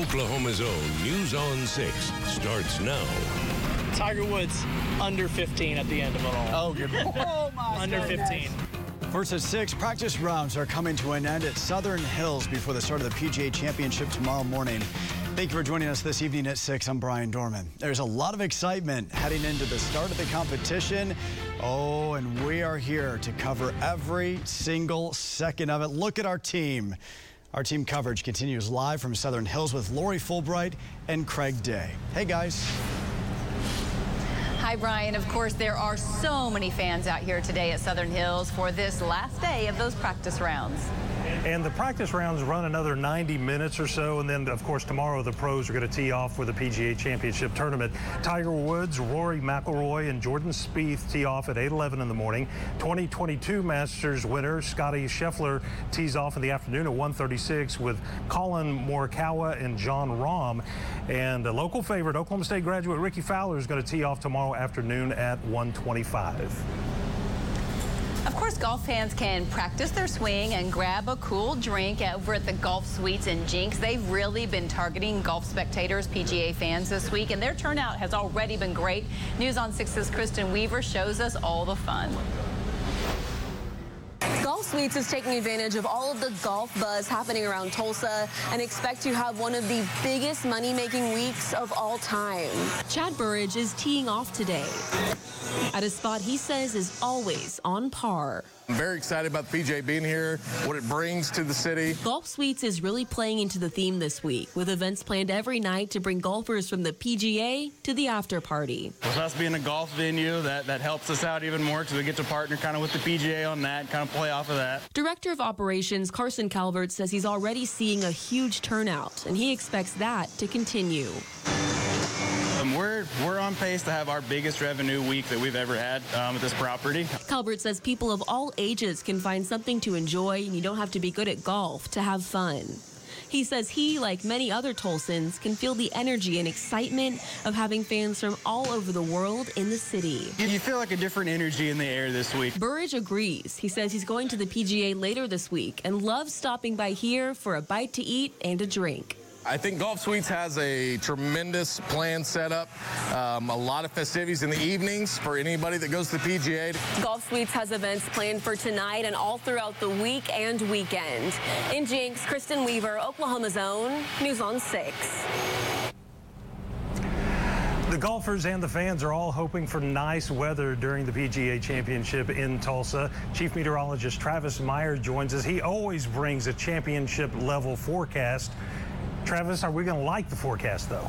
Oklahoma's own News on 6 starts now. Tiger Woods under 15 at the end of it all. Oh, good. oh, my Under 15. First at 6, practice rounds are coming to an end at Southern Hills before the start of the PGA Championship tomorrow morning. Thank you for joining us this evening at 6. I'm Brian Dorman. There's a lot of excitement heading into the start of the competition. Oh, and we are here to cover every single second of it. Look at our team. Our team coverage continues live from Southern Hills with Lori Fulbright and Craig Day. Hey, guys. Hi, Brian. Of course, there are so many fans out here today at Southern Hills for this last day of those practice rounds. And the practice rounds run another 90 minutes or so. And then, of course, tomorrow the pros are going to tee off for the PGA Championship tournament. Tiger Woods, Rory McIlroy, and Jordan Spieth tee off at 8:11 in the morning. 2022 Masters winner Scottie Scheffler tees off in the afternoon at 1:36 with Collin Morikawa and Jon Rahm. And a local favorite, Oklahoma State graduate Rickie Fowler is going to tee off tomorrow afternoon at 1:25. Of course, golf fans can practice their swing and grab a cool drink over at the Golf Suites in Jenks. They've really been targeting golf spectators, PGA fans this week, and their turnout has already been great. News on 6's Kristen Weaver shows us all the fun. Golf Suites is taking advantage of all of the golf buzz happening around Tulsa and expect to have one of the biggest money-making weeks of all time. Chad Burridge is teeing off today at a spot he says is always on par. I'm very excited about the PGA being here, what it brings to the city. Golf Suites is really playing into the theme this week, with events planned every night to bring golfers from the PGA to the after party. With us being a golf venue, that, that helps us out even more because we get to partner kind of with the PGA on that, kind of play off of that. Director of Operations Carson Calvert says he's already seeing a huge turnout, and he expects that to continue. We're we're on pace to have our biggest revenue week that we've ever had um, at this property. Calvert says people of all ages can find something to enjoy, and you don't have to be good at golf to have fun. He says he, like many other Tulsans, can feel the energy and excitement of having fans from all over the world in the city. You feel like a different energy in the air this week. Burridge agrees. He says he's going to the PGA later this week and loves stopping by here for a bite to eat and a drink. I think Golf Suites has a tremendous plan set up. Um, a lot of festivities in the evenings for anybody that goes to the PGA. Golf Suites has events planned for tonight and all throughout the week and weekend. In Jenks, Kristen Weaver, Oklahoma's own, News on 6. The golfers and the fans are all hoping for nice weather during the PGA Championship in Tulsa. Chief Meteorologist Travis Meyer joins us. He always brings a championship level forecast. Travis, are we going to like the forecast though?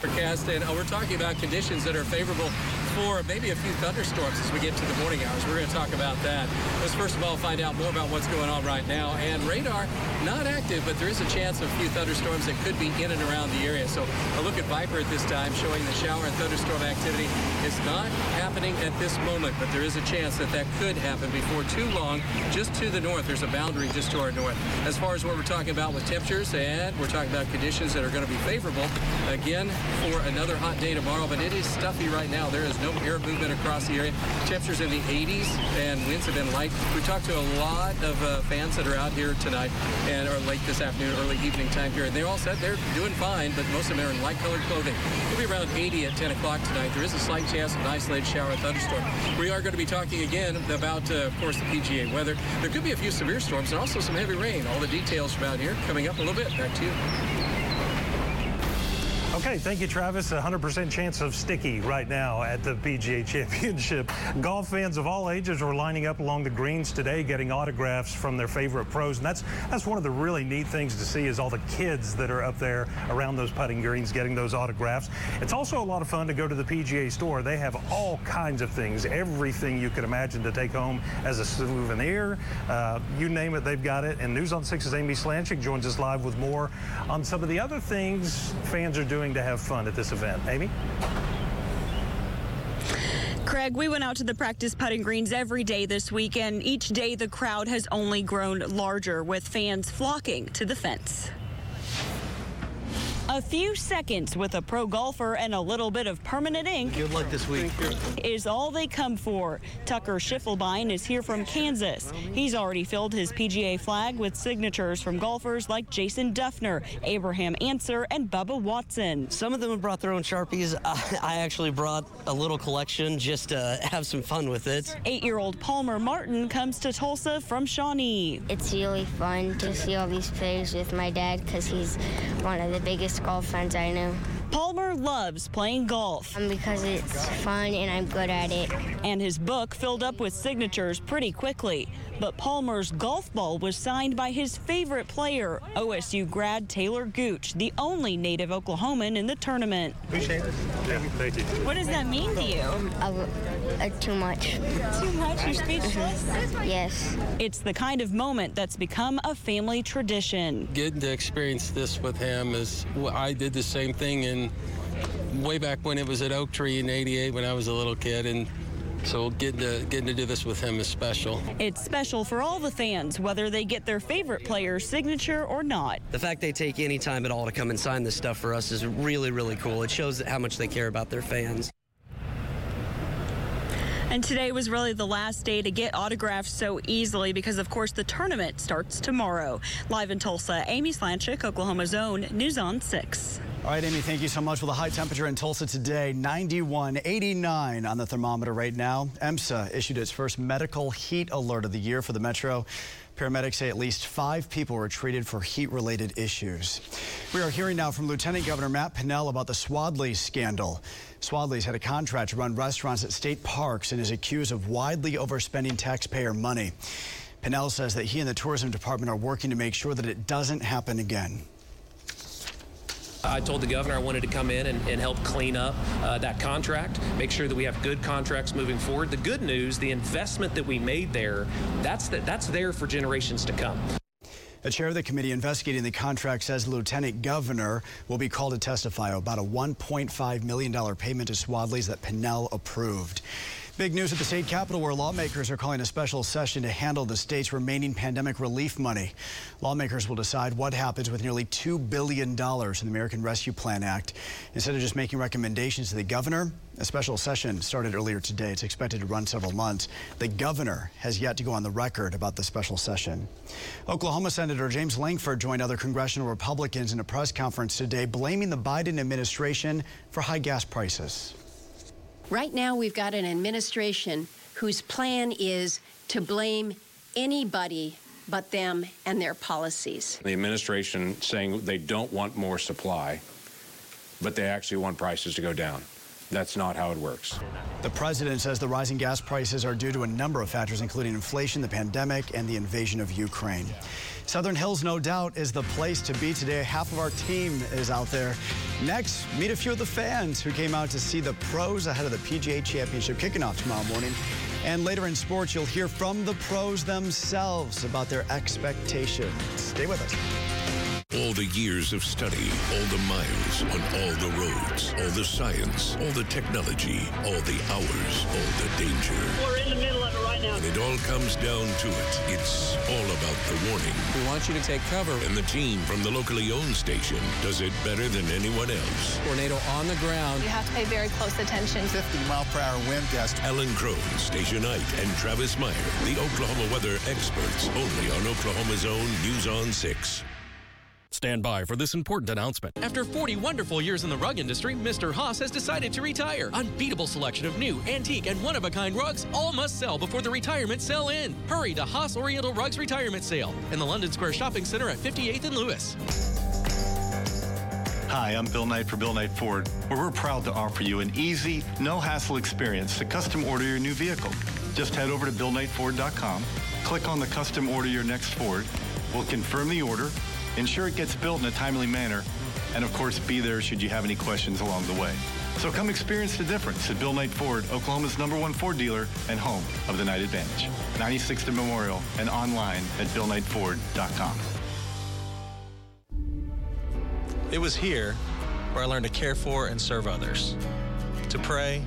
Forecast, and uh, we're talking about conditions that are favorable for maybe a few thunderstorms as we get to the morning hours. We're going to talk about that. Let's first of all find out more about what's going on right now. And radar, not active, but there is a chance of a few thunderstorms that could be in and around the area. So a look at Viper at this time showing the shower and thunderstorm activity is not happening at this moment, but there is a chance that that could happen before too long. Just to the north, there's a boundary just to our north. As far as what we're talking about with temperatures, and we're talking about conditions that are going to be favorable again for another hot day tomorrow, but it is stuffy right now. There is no air movement across the area. Temperatures in the 80s and winds have been light. We talked to a lot of uh, fans that are out here tonight and are late this afternoon, early evening time period. They all said they're doing fine, but most of them are in light colored clothing. It'll be around 80 at 10 o'clock tonight. There is a slight chance of an isolated shower or thunderstorm. We are going to be talking again about, uh, of course, the PGA weather. There could be a few severe storms and also some heavy rain. All the details from out here coming up a little bit. Back to you. Okay, thank you, Travis. 100% chance of sticky right now at the PGA Championship. Golf fans of all ages were lining up along the greens today, getting autographs from their favorite pros, and that's that's one of the really neat things to see is all the kids that are up there around those putting greens getting those autographs. It's also a lot of fun to go to the PGA store. They have all kinds of things, everything you could imagine to take home as a souvenir. Uh, you name it, they've got it. And News on 6's Amy Slanchik joins us live with more on some of the other things fans are doing to have fun at this event. Amy? Craig, we went out to the practice putting greens every day this week, and each day the crowd has only grown larger with fans flocking to the fence. A few seconds with a pro golfer and a little bit of permanent ink. Good luck this week. Is all they come for. Tucker Schiffelbein is here from Kansas. He's already filled his PGA flag with signatures from golfers like Jason Dufner, Abraham Ancer, and Bubba Watson. Some of them have brought their own Sharpies. I actually brought a little collection just to have some fun with it. Eight year old Palmer Martin comes to Tulsa from Shawnee. It's really fun to see all these players with my dad because he's one of the biggest golf friends I knew. Palmer loves playing golf. Um, because it's fun and I'm good at it. And his book filled up with signatures pretty quickly. But Palmer's golf ball was signed by his favorite player, OSU grad Taylor Gooch, the only native Oklahoman in the tournament. Appreciate it. Thank you. What does that mean to you? Uh, uh, too much. Too much? You're speechless? yes. It's the kind of moment that's become a family tradition. Getting to experience this with him is, I did the same thing in way back when it was at Oak Tree in 88 when I was a little kid. And so getting to getting to do this with him is special. It's special for all the fans, whether they get their favorite player's signature or not. The fact they take any time at all to come and sign this stuff for us is really, really cool. It shows how much they care about their fans. And today was really the last day to get autographs so easily because, of course, the tournament starts tomorrow. Live in Tulsa, Amy Slanchik, Oklahoma's own News on 6. All right, Amy, thank you so much. Well, the high temperature in Tulsa today, 91, 89 on the thermometer right now. EMSA issued its first medical heat alert of the year for the metro. Paramedics say at least five people were treated for heat-related issues. We are hearing now from Lieutenant Governor Matt Pinnell about the Swadley scandal. Swadley's had a contract to run restaurants at state parks and is accused of widely overspending taxpayer money. Pinnell says that he and the tourism department are working to make sure that it doesn't happen again. I told the governor I wanted to come in and, and help clean up uh, that contract, make sure that we have good contracts moving forward. The good news, the investment that we made there, that's, the, that's there for generations to come. The chair of the committee investigating the contract says Lieutenant Governor will be called to testify about a $1.5 million payment to Swadley's that Pinnell approved. Big news at the state capitol where lawmakers are calling a special session to handle the state's remaining pandemic relief money. Lawmakers will decide what happens with nearly $2 billion in the American Rescue Plan Act. Instead of just making recommendations to the governor, a special session started earlier today. It's expected to run several months. The governor has yet to go on the record about the special session. Oklahoma Senator James Lankford joined other congressional Republicans in a press conference today blaming the Biden administration for high gas prices. Right now, we've got an administration whose plan is to blame anybody but them and their policies. The administration saying they don't want more supply, but they actually want prices to go down. That's not how it works. The president says the rising gas prices are due to a number of factors, including inflation, the pandemic, and the invasion of Ukraine. Southern Hills, no doubt, is the place to be today. Half of our team is out there. Next, meet a few of the fans who came out to see the pros ahead of the PGA Championship kicking off tomorrow morning. And later in sports, you'll hear from the pros themselves about their expectations. Stay with us. All the years of study, all the miles on all the roads, all the science, all the technology, all the hours, all the danger. We're in the middle of it right now. When it all comes down to it, it's all about the warning. We want you to take cover. And the team from the locally owned station does it better than anyone else. Tornado on the ground. You have to pay very close attention. 50 mile per hour wind gust. Alan Crone, Station 8, and Travis Meyer, the Oklahoma weather experts, only on Oklahoma's own News on 6. Stand by for this important announcement. After 40 wonderful years in the rug industry, Mr. Haas has decided to retire. Unbeatable selection of new, antique, and one-of-a-kind rugs all must sell before the retirement sale end. Hurry to Haas Oriental Rugs retirement sale in the London Square Shopping Center at 58th and Lewis. Hi, I'm Bill Knight for Bill Knight Ford, where we're proud to offer you an easy, no hassle experience to custom order your new vehicle. Just head over to BillKnightFord.com, click on the custom order your next Ford. We'll confirm the order, ensure it gets built in a timely manner, and of course be there should you have any questions along the way. So come experience the difference at Bill Knight Ford, Oklahoma's number one Ford dealer and home of the Knight Advantage. 96th and Memorial and online at BillKnightFord.com. It was here where I learned to care for and serve others, to pray,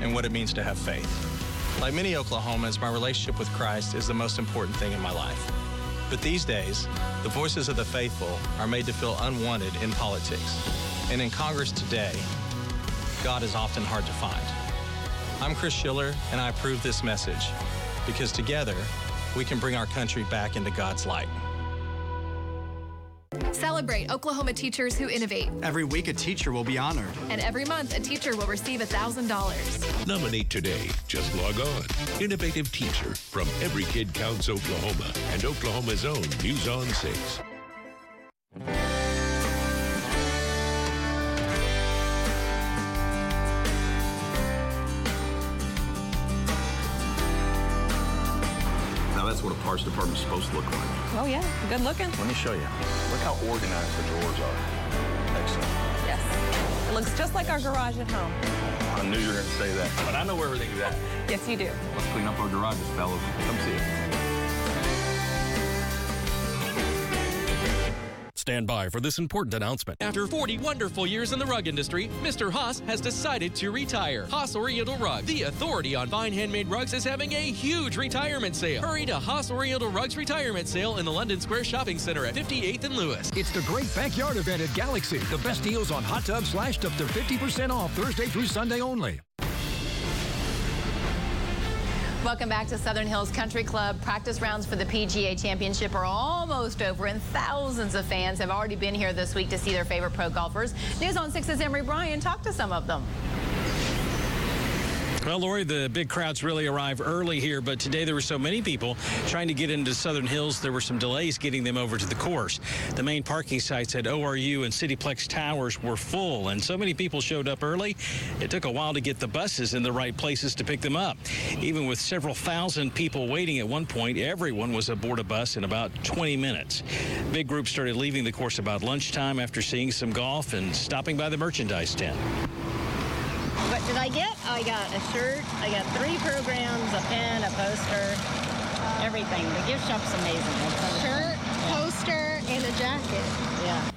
and what it means to have faith. Like many Oklahomans, my relationship with Christ is the most important thing in my life. But these days, the voices of the faithful are made to feel unwanted in politics. And in Congress today, God is often hard to find. I'm Chris Schiller, and I approve this message because together we can bring our country back into God's light. Celebrate Oklahoma teachers who innovate. Every week, a teacher will be honored. And every month, a teacher will receive $1,000. Nominate today. Just log on. Innovative Teacher from Every Kid Counts Oklahoma and Oklahoma's own News on 6. Now that's what parts department's supposed to look like. Oh, yeah. Good looking. Let me show you. Look how organized the drawers are. Excellent. Yes. It looks just like our garage at home. I knew you were going to say that, but I know where everything's at. Yes, you do. Let's clean up our garages, fellas. Come see it. Stand by for this important announcement. After 40 wonderful years in the rug industry, Mr. Haas has decided to retire. Haas Oriental Rug, the authority on fine handmade rugs, is having a huge retirement sale. Hurry to Haas Oriental Rugs retirement sale in the London Square Shopping Center at 58th and Lewis. It's the great backyard event at Galaxy. The best deals on hot tubs slashed up to 50% off Thursday through Sunday only. Welcome back to Southern Hills Country Club. Practice rounds for the PGA Championship are almost over, and thousands of fans have already been here this week to see their favorite pro golfers. News on 6's Emery Bryan talked to some of them. Well, Lori, the big crowds really arrive early here, but today there were so many people trying to get into Southern Hills, there were some delays getting them over to the course. The main parking sites at ORU and Cityplex Towers were full, and so many people showed up early, it took a while to get the buses in the right places to pick them up. Even with several thousand people waiting at one point, everyone was aboard a bus in about 20 minutes. Big groups started leaving the course about lunchtime after seeing some golf and stopping by the merchandise tent. What did I get? I got a shirt, I got three programs, a pen, a poster, everything. The gift shop's amazing. It's Shirt, poster, and a jacket. Yeah.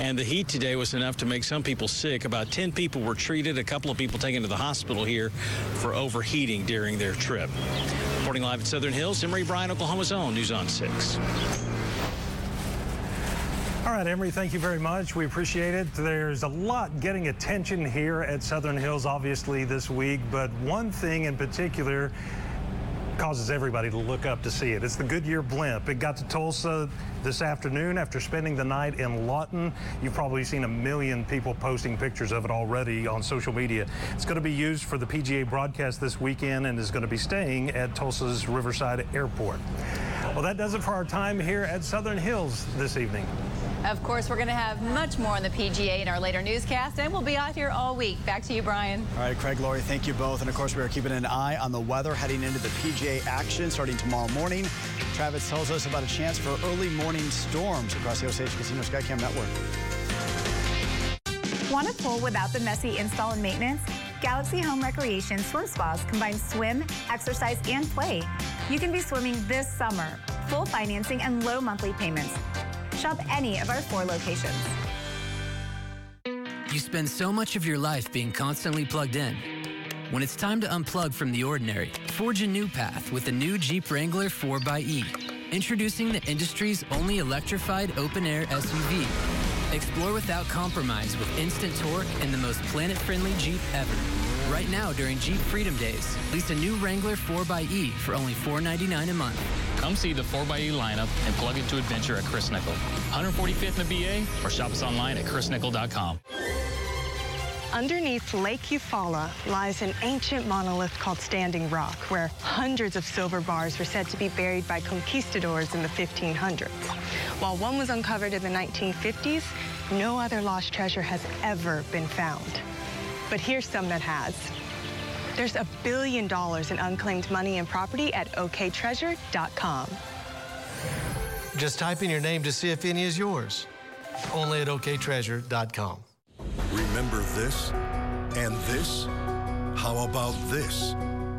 And the heat today was enough to make some people sick. About 10 people were treated, a couple of people taken to the hospital here for overheating during their trip. Reporting live at Southern Hills, Emery Bryan, Oklahoma's own News on 6. All right, Emery, thank you very much. We appreciate it. There's a lot getting attention here at Southern Hills, obviously, this week, but one thing in particular causes everybody to look up to see it. It's the Goodyear blimp. It got to Tulsa this afternoon after spending the night in Lawton. You've probably seen a million people posting pictures of it already on social media. It's going to be used for the PGA broadcast this weekend and is going to be staying at Tulsa's Riverside Airport. Well, that does it for our time here at Southern Hills this evening. Of course, we're going to have much more on the PGA in our later newscast, and we'll be out here all week. Back to you, Brian. All right, Craig, Lori, thank you both. And of course, we are keeping an eye on the weather heading into the PGA action starting tomorrow morning. Travis tells us about a chance for early morning storms across the Osage Casino Skycam network. Want a pool without the messy install and maintenance? Galaxy Home Recreation Swim Spas combine swim, exercise, and play. You can be swimming this summer. Full financing and low monthly payments. Shop any of our four locations. You spend so much of your life being constantly plugged in. When it's time to unplug from the ordinary, forge a new path with the new Jeep Wrangler 4xE. Introducing the industry's only electrified open-air SUV. Explore without compromise with instant torque and the most planet-friendly Jeep ever. Right now during Jeep Freedom Days, lease a new Wrangler 4xE for only 499 a month. Come see the 4xE lineup and plug into adventure at Chris Nikel. 145th in the BA or shop us online at chrisnikel.com. Underneath Lake Eufaula lies an ancient monolith called Standing Rock, where hundreds of silver bars were said to be buried by conquistadors in the 1500s. While one was uncovered in the 1950s, no other lost treasure has ever been found. But here's some that has. There's a billion dollars in unclaimed money and property at oktreasure.com. Just type in your name to see if any is yours. Only at oktreasure.com. Remember this and this? How about this?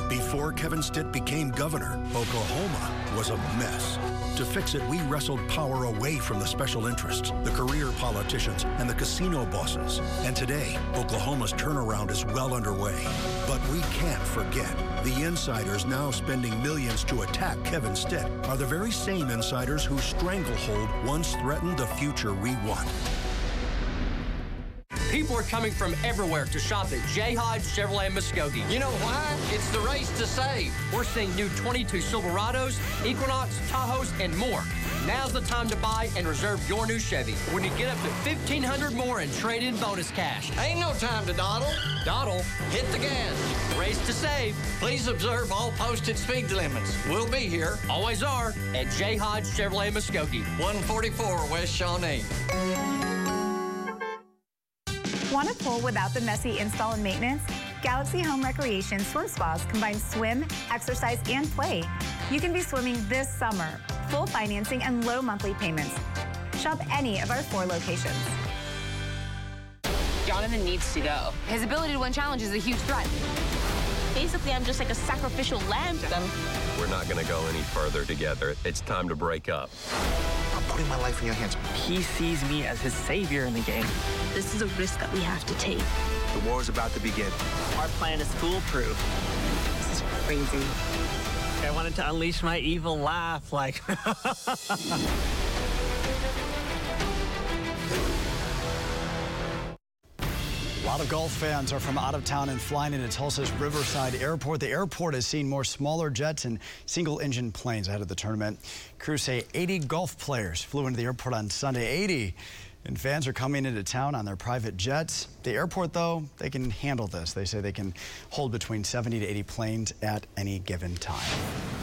Before Kevin Stitt became governor, Oklahoma was a mess. To fix it, we wrestled power away from the special interests, the career politicians, and the casino bosses. And today, Oklahoma's turnaround is well underway. But we can't forget The insiders now spending millions to attack Kevin Stitt are the very same insiders whose stranglehold once threatened the future we want. People are coming from everywhere to shop at Jay Hodge Chevrolet Muskogee. You know why? It's the race to save. We're seeing new 22 Silverados, Equinox, Tahoes, and more. Now's the time to buy and reserve your new Chevy when you get up to 1500 more in trade-in bonus cash. Ain't no time to dawdle. Dawdle, hit the gas. Race to save. Please observe all posted speed limits. We'll be here, always are, at Jay Hodge Chevrolet Muskogee, 144 West Shawnee. Want a pool without the messy install and maintenance? Galaxy Home Recreation Swim Spas combine swim, exercise, and play. You can be swimming this summer. Full financing and low monthly payments. Shop any of our four locations. Jonathan needs to go. His ability to win challenges is a huge threat. Basically, I'm just like a sacrificial lamb to them. We're not going to go any further together. It's time to break up. I'm putting my life in your hands. He sees me as his savior in the game. This is a risk that we have to take. The war is about to begin. Our plan is foolproof. This is crazy. I wanted to unleash my evil laugh, like. lot of golf fans are from out of town and flying into Tulsa's Riverside Airport. The airport has seen more smaller jets and single engine planes ahead of the tournament. Crews say 80 golf players flew into the airport on Sunday. 80 and fans are coming into town on their private jets. The airport, though, they can handle this. They say they can hold between 70 to 80 planes at any given time.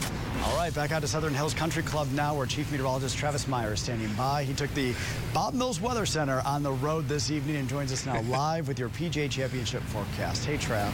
All right, back out to Southern Hills Country Club now, where Chief Meteorologist Travis Meyer is standing by. He took the Bob Mills Weather Center on the road this evening and joins us now live with your PGA Championship forecast. Hey, Trav.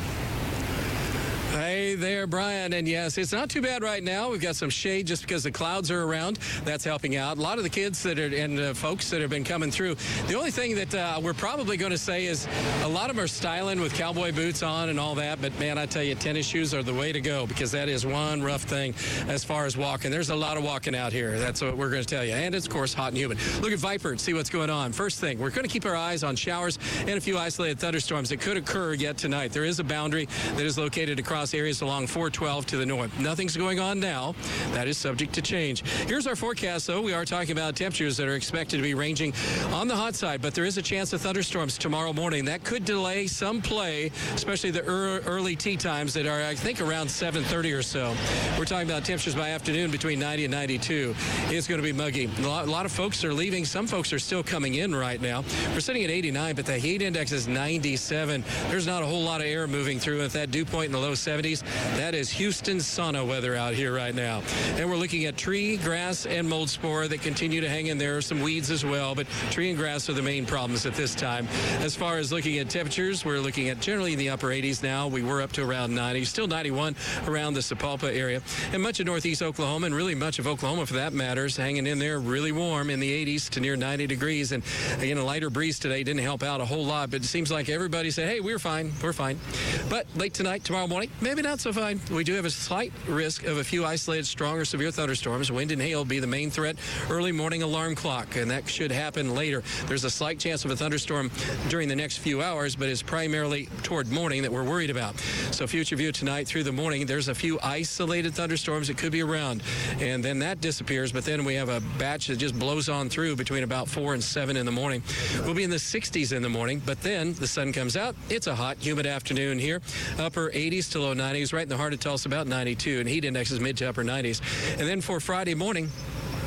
Hey there, Brian. And yes, it's not too bad right now. We've got some shade just because the clouds are around. That's helping out. A lot of the kids that are and uh, folks that have been coming through. The only thing that uh, we're probably going to say is a lot of them are styling with cowboy boots on and all that. But man, I tell you, tennis shoes are the way to go because that is one rough thing as far as walking. There's a lot of walking out here. That's what we're going to tell you. And it's, of course, hot and humid. Look at Viper and see what's going on. First thing, we're going to keep our eyes on showers and a few isolated thunderstorms that could occur yet tonight. There is a boundary that is located across areas along 412 to the north. Nothing's going on now. That is subject to change. Here's our forecast, though. We are talking about temperatures that are expected to be ranging on the hot side, but there is a chance of thunderstorms tomorrow morning. That could delay some play, especially the early tee times that are, I think, around 7:30 or so. We're talking about temperatures by afternoon between 90 and 92. It's going to be muggy. A lot, a lot of folks are leaving. Some folks are still coming in right now. We're sitting at 89, but the heat index is 97. There's not a whole lot of air moving through. With that dew point in the low 70s, that is Houston sauna weather out here right now. And we're looking at tree, grass, and mold spore that continue to hang in there. Some weeds as well, but tree and grass are the main problems at this time. As far as looking at temperatures, we're looking at generally in the upper 80s now. We were up to around 90, still 91 around the Sapulpa area. And much of northeast Oklahoma, and really much of Oklahoma for that matter, is hanging in there really warm in the 80s to near 90 degrees. And again, a lighter breeze today didn't help out a whole lot, but it seems like everybody said, hey, we're fine, we're fine. But late tonight, tomorrow morning, maybe not so fine. We do have a slight risk of a few isolated strong or severe thunderstorms. Wind and hail will be the main threat. Early morning alarm clock, and that should happen later. There's a slight chance of a thunderstorm during the next few hours, but it's primarily toward morning that we're worried about. So future view tonight through the morning, there's a few isolated thunderstorms that could be around, and then that disappears. But then we have a batch that just blows on through between about 4 and 7 in the morning. We'll be in the 60s in the morning, but then the sun comes out. It's a hot, humid afternoon here. Upper 80s to low 90s, right in the heart of Tulsa, about 92, and heat index is mid to upper 90s. And then for Friday morning,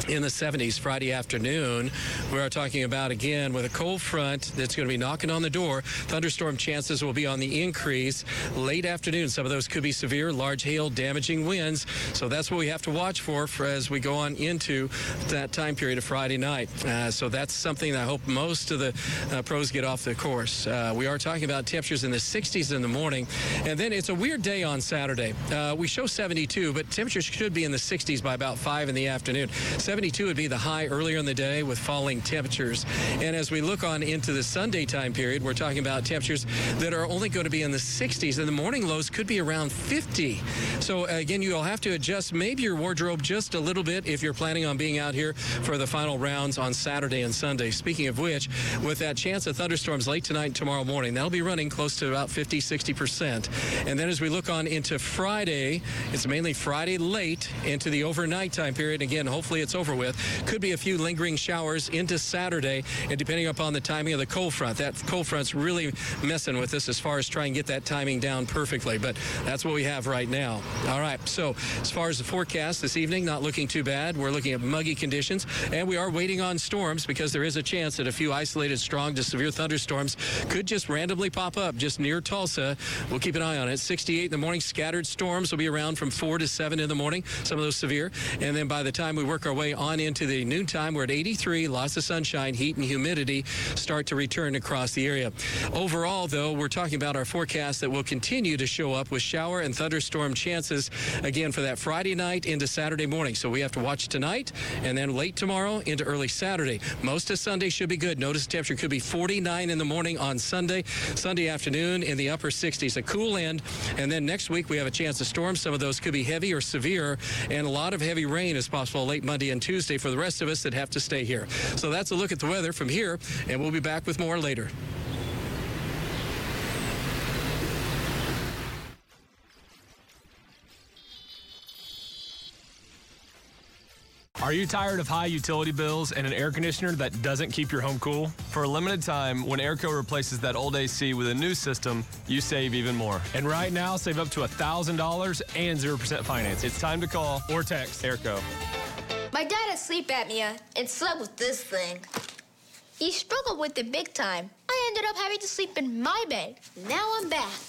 in the 70s Friday afternoon. We are talking about again with a cold front that's going to be knocking on the door. Thunderstorm chances will be on the increase late afternoon. Some of those could be severe, large hail, damaging winds. So that's what we have to watch for, for as we go on into that time period of Friday night. Uh, so that's something that I hope most of the uh, pros get off the course. Uh, we are talking about temperatures in the 60s in the morning, and then it's a weird day on Saturday. Uh, we show 72, but temperatures should be in the 60s by about 5 in the afternoon. 72 would be the high earlier in the day with falling temperatures. And as we look on into the Sunday time period, we're talking about temperatures that are only going to be in the 60s, and the morning lows could be around 50. So again, you'll have to adjust maybe your wardrobe just a little bit if you're planning on being out here for the final rounds on Saturday and Sunday. Speaking of which, with that chance of thunderstorms late tonight and tomorrow morning, that'll be running close to about 50, 60%. And then as we look on into Friday, it's mainly Friday late into the overnight time period. Again, hopefully it's over with. Could be a few lingering showers into Saturday, and depending upon the timing of the cold front, that cold front's really messing with us as far as trying to get that timing down perfectly. But that's what we have right now. All right. So as far as the forecast this evening, not looking too bad. We're looking at muggy conditions, and we are waiting on storms because there is a chance that a few isolated strong to severe thunderstorms could just randomly pop up just near Tulsa. We'll keep an eye on it. 68 in the morning. Scattered storms will be around from 4 to 7 in the morning. Some of those severe. And then by the time we work our way on into the noontime, we're at 83. Lots of sunshine, heat, and humidity start to return across the area. Overall, though, we're talking about our forecast that will continue to show up with shower and thunderstorm chances again for that Friday night into Saturday morning. So we have to watch tonight and then late tomorrow into early Saturday. Most of Sunday should be good. Notice temperature could be 49 in the morning on Sunday. Sunday afternoon in the upper 60s, a cool end. And then next week we have a chance of storms. Some of those could be heavy or severe, and a lot of heavy rain is possible late Monday and Tuesday for the rest of us that have to stay here. So that's a look at the weather from here, and we'll be back with more later. Are you tired of high utility bills and an air conditioner that doesn't keep your home cool? For a limited time, when Airco replaces that old AC with a new system, you save even more. And right now, save up to $1,000 and 0% finance. It's time to call or text Airco. My dad has sleep apnea uh, and slept with this thing. He struggled with it big time. I ended up having to sleep in my bed. Now I'm back.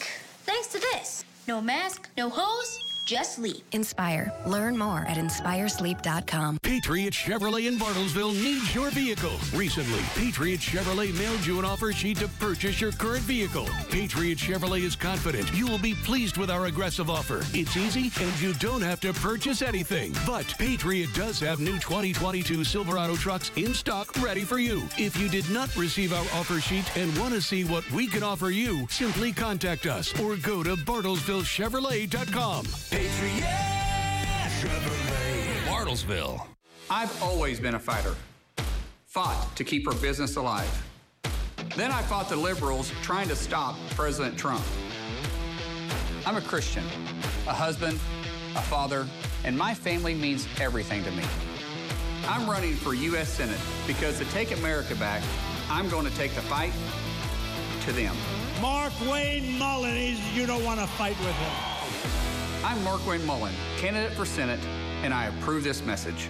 Thanks to this. No mask, no hose, just sleep. Inspire. Learn more at inspiresleep.com. Patriot Chevrolet in Bartlesville needs your vehicle. Recently, Patriot Chevrolet mailed you an offer sheet to purchase your current vehicle. Patriot Chevrolet is confident you will be pleased with our aggressive offer. It's easy and you don't have to purchase anything. But Patriot does have new 2022 Silverado trucks in stock ready for you. If you did not receive our offer sheet and want to see what we can offer you, simply contact us or go to bartlesvillechevrolet.com. Patriot Chevrolet. Bartlesville. I've always been a fighter. Fought to keep our business alive. Then I fought the liberals trying to stop President Trump. I'm a Christian, a husband, a father, and my family means everything to me. I'm running for U.S. Senate because to take America back, I'm going to take the fight to them. Markwayne Mullin, he's, you don't want to fight with him. I'm Markwayne Mullin, candidate for Senate, and I approve this message.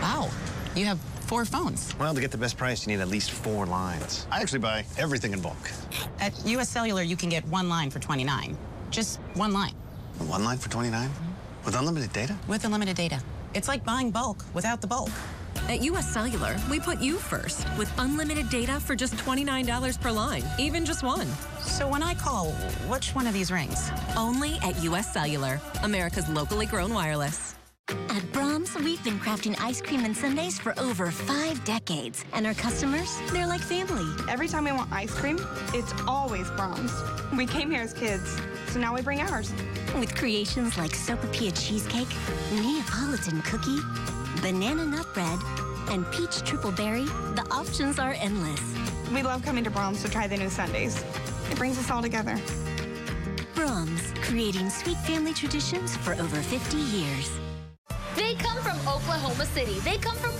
Wow, you have four phones. Well, to get the best price, you need at least four lines. I actually buy everything in bulk. At U.S. Cellular, you can get one line for 29. Just one line. One line for 29? With unlimited data? With unlimited data. It's like buying bulk without the bulk. At US Cellular, we put you first with unlimited data for just $29 per line, even just one. So when I call, which one of these rings? Only at US Cellular, America's locally grown wireless. At Braum's, we've been crafting ice cream and sundaes for over five decades. And our customers, they're like family. Every time we want ice cream, it's always Braum's. We came here as kids, so now we bring ours. With creations like Sopapilla cheesecake, Neapolitan cookie, banana nut bread, and peach triple berry, the options are endless. We love coming to Braum's to try the new sundaes. It brings us all together. Braum's, creating sweet family traditions for over 50 years. They come from Oklahoma City. They come from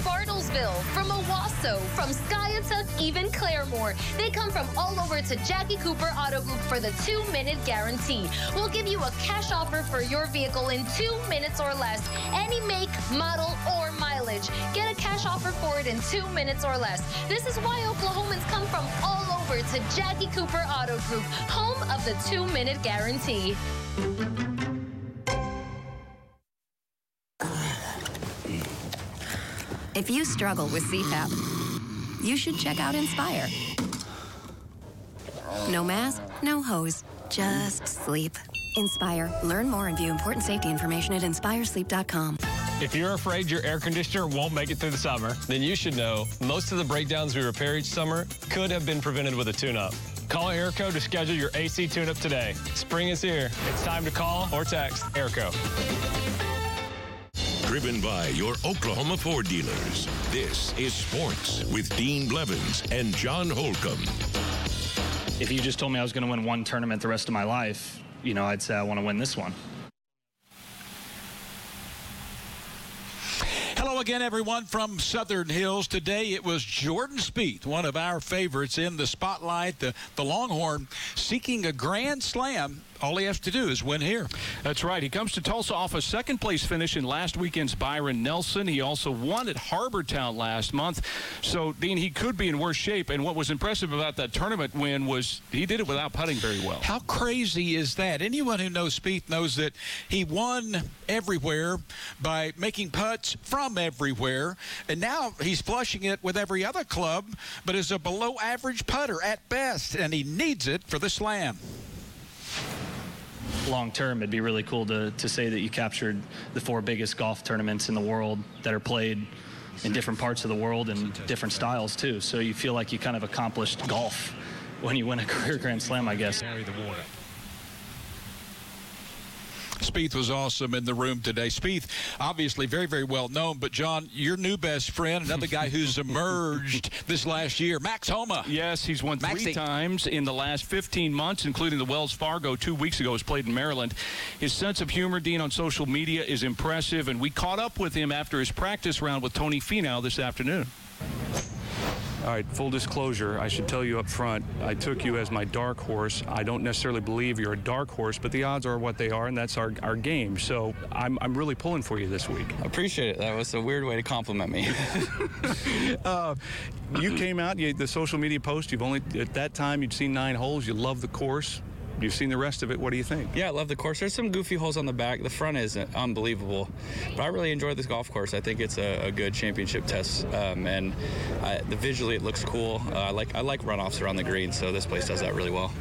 From Owasso, from Skiatook, even Claremore. They come from all over to Jackie Cooper Auto Group for the two minute guarantee. We'll give you a cash offer for your vehicle in two minutes or less. Any make, model, or mileage. Get a cash offer for it in two minutes or less. This is why Oklahomans come from all over to Jackie Cooper Auto Group, home of the two minute guarantee. If you struggle with CPAP, you should check out Inspire. No mask, no hose, just sleep. Inspire. Learn more and view important safety information at inspiresleep.com. If you're afraid your air conditioner won't make it through the summer, then you should know most of the breakdowns we repair each summer could have been prevented with a tune-up. Call Airco to schedule your AC tune-up today. Spring is here. It's time to call or text Airco. Driven by your Oklahoma Ford dealers. This is Sports with Dean Blevins and John Holcomb. If you just told me I was going to win one tournament the rest of my life, you know, I'd say I want to win this one. Hello again, everyone from Southern Hills. Today it was Jordan Spieth, one of our favorites in the spotlight, the, the Longhorn, seeking a grand slam all he has to do is win here. That's right. He comes to Tulsa off a second place finish in last weekend's Byron Nelson. He also won at Harbour Town last month. So, Dean, he could be in worse shape. And what was impressive about that tournament win was he did it without putting very well. How crazy is that? Anyone who knows Spieth knows that he won everywhere by making putts from everywhere. And now he's flushing it with every other club, but is a below average putter at best. And he needs it for the slam long term, it'd be really cool to, to say that you captured the four biggest golf tournaments in the world that are played in different parts of the world and different styles too. So you feel like you kind of accomplished golf when you win a career Grand Slam, I guess. Carry the water. Spieth was awesome in the room today. Spieth, obviously very, very well known, but John, your new best friend, another guy who's emerged this last year, Max Homa. Yes, he's won three times in the last 15 months, including the Wells Fargo two weeks ago. Was played in Maryland. His sense of humor, Dean, on social media is impressive, and we caught up with him after his practice round with Tony Finau this afternoon. All right, full disclosure, I should tell you up front, I took you as my dark horse. I don't necessarily believe you're a dark horse, but the odds are what they are, and that's our, our game. So I'm, I'm really pulling for you this week. Appreciate it. That was a weird way to compliment me. uh, you came out, you, the social media post, you've only, at that time, you'd seen nine holes, you love the course. You've seen the rest of it. What do you think? Yeah, I love the course. There's some goofy holes on the back. The front is unbelievable. But I really enjoy this golf course. I think it's a, a good championship test, um, and I, the visually it looks cool. Uh, I like I like runoffs around the green, so this place does that really well.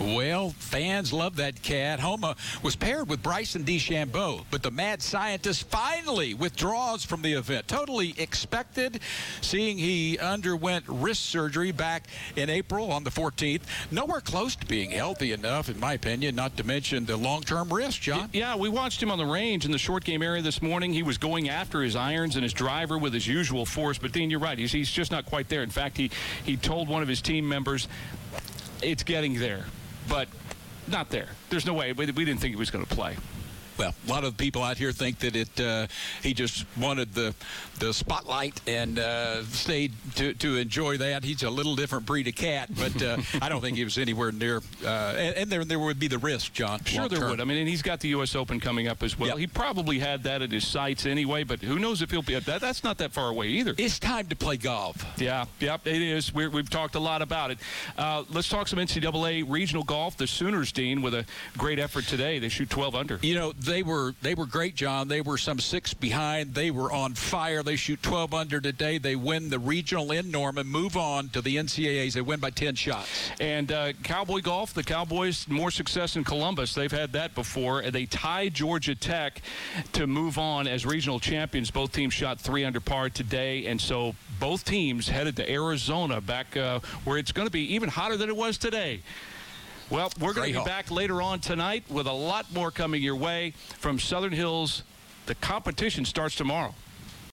Well, fans love that cat. Homa was paired with Bryson DeChambeau, but the mad scientist finally withdraws from the event. Totally expected, seeing he underwent wrist surgery back in April on the 14th. Nowhere close to being healthy enough, in my opinion, not to mention the long-term risk, John. Yeah, we watched him on the range in the short game area this morning. He was going after his irons and his driver with his usual force, but Dean, you're right. He's, he's just not quite there. In fact, he, he told one of his team members, it's getting there but not there. There's no way. We, we didn't think he was going to play well, a lot of people out here think that it uh, he just wanted the the spotlight and uh, stayed to, to enjoy that. He's a little different breed of cat, but uh, I don't think he was anywhere near. Uh, and, and, there there would be the risk, John. Sure, there would. I mean, and he's got the U.S. Open coming up as well. Yep. He probably had that at his sights anyway, but who knows if he'll be at that? That's not that far away either. It's time to play golf. Yeah, yep, it is. we have talked a lot about it. Uh, let's talk some NCAA regional golf. The Sooners, Dean, with a great effort today. They shoot 12 under. You know they were they were great, John. They were some six behind. They were on fire. They shoot 12 under today. They win the regional in Norman, move on to the NCAAs. They win by 10 shots. And uh, Cowboy golf, the Cowboys more success in Columbus. They've had that before. They tie Georgia Tech to move on as regional champions. Both teams shot three under par today, and so both teams headed to Arizona, back uh, where it's going to be even hotter than it was today. Well, we're going to be back later on tonight with a lot more coming your way from Southern Hills. The competition starts tomorrow.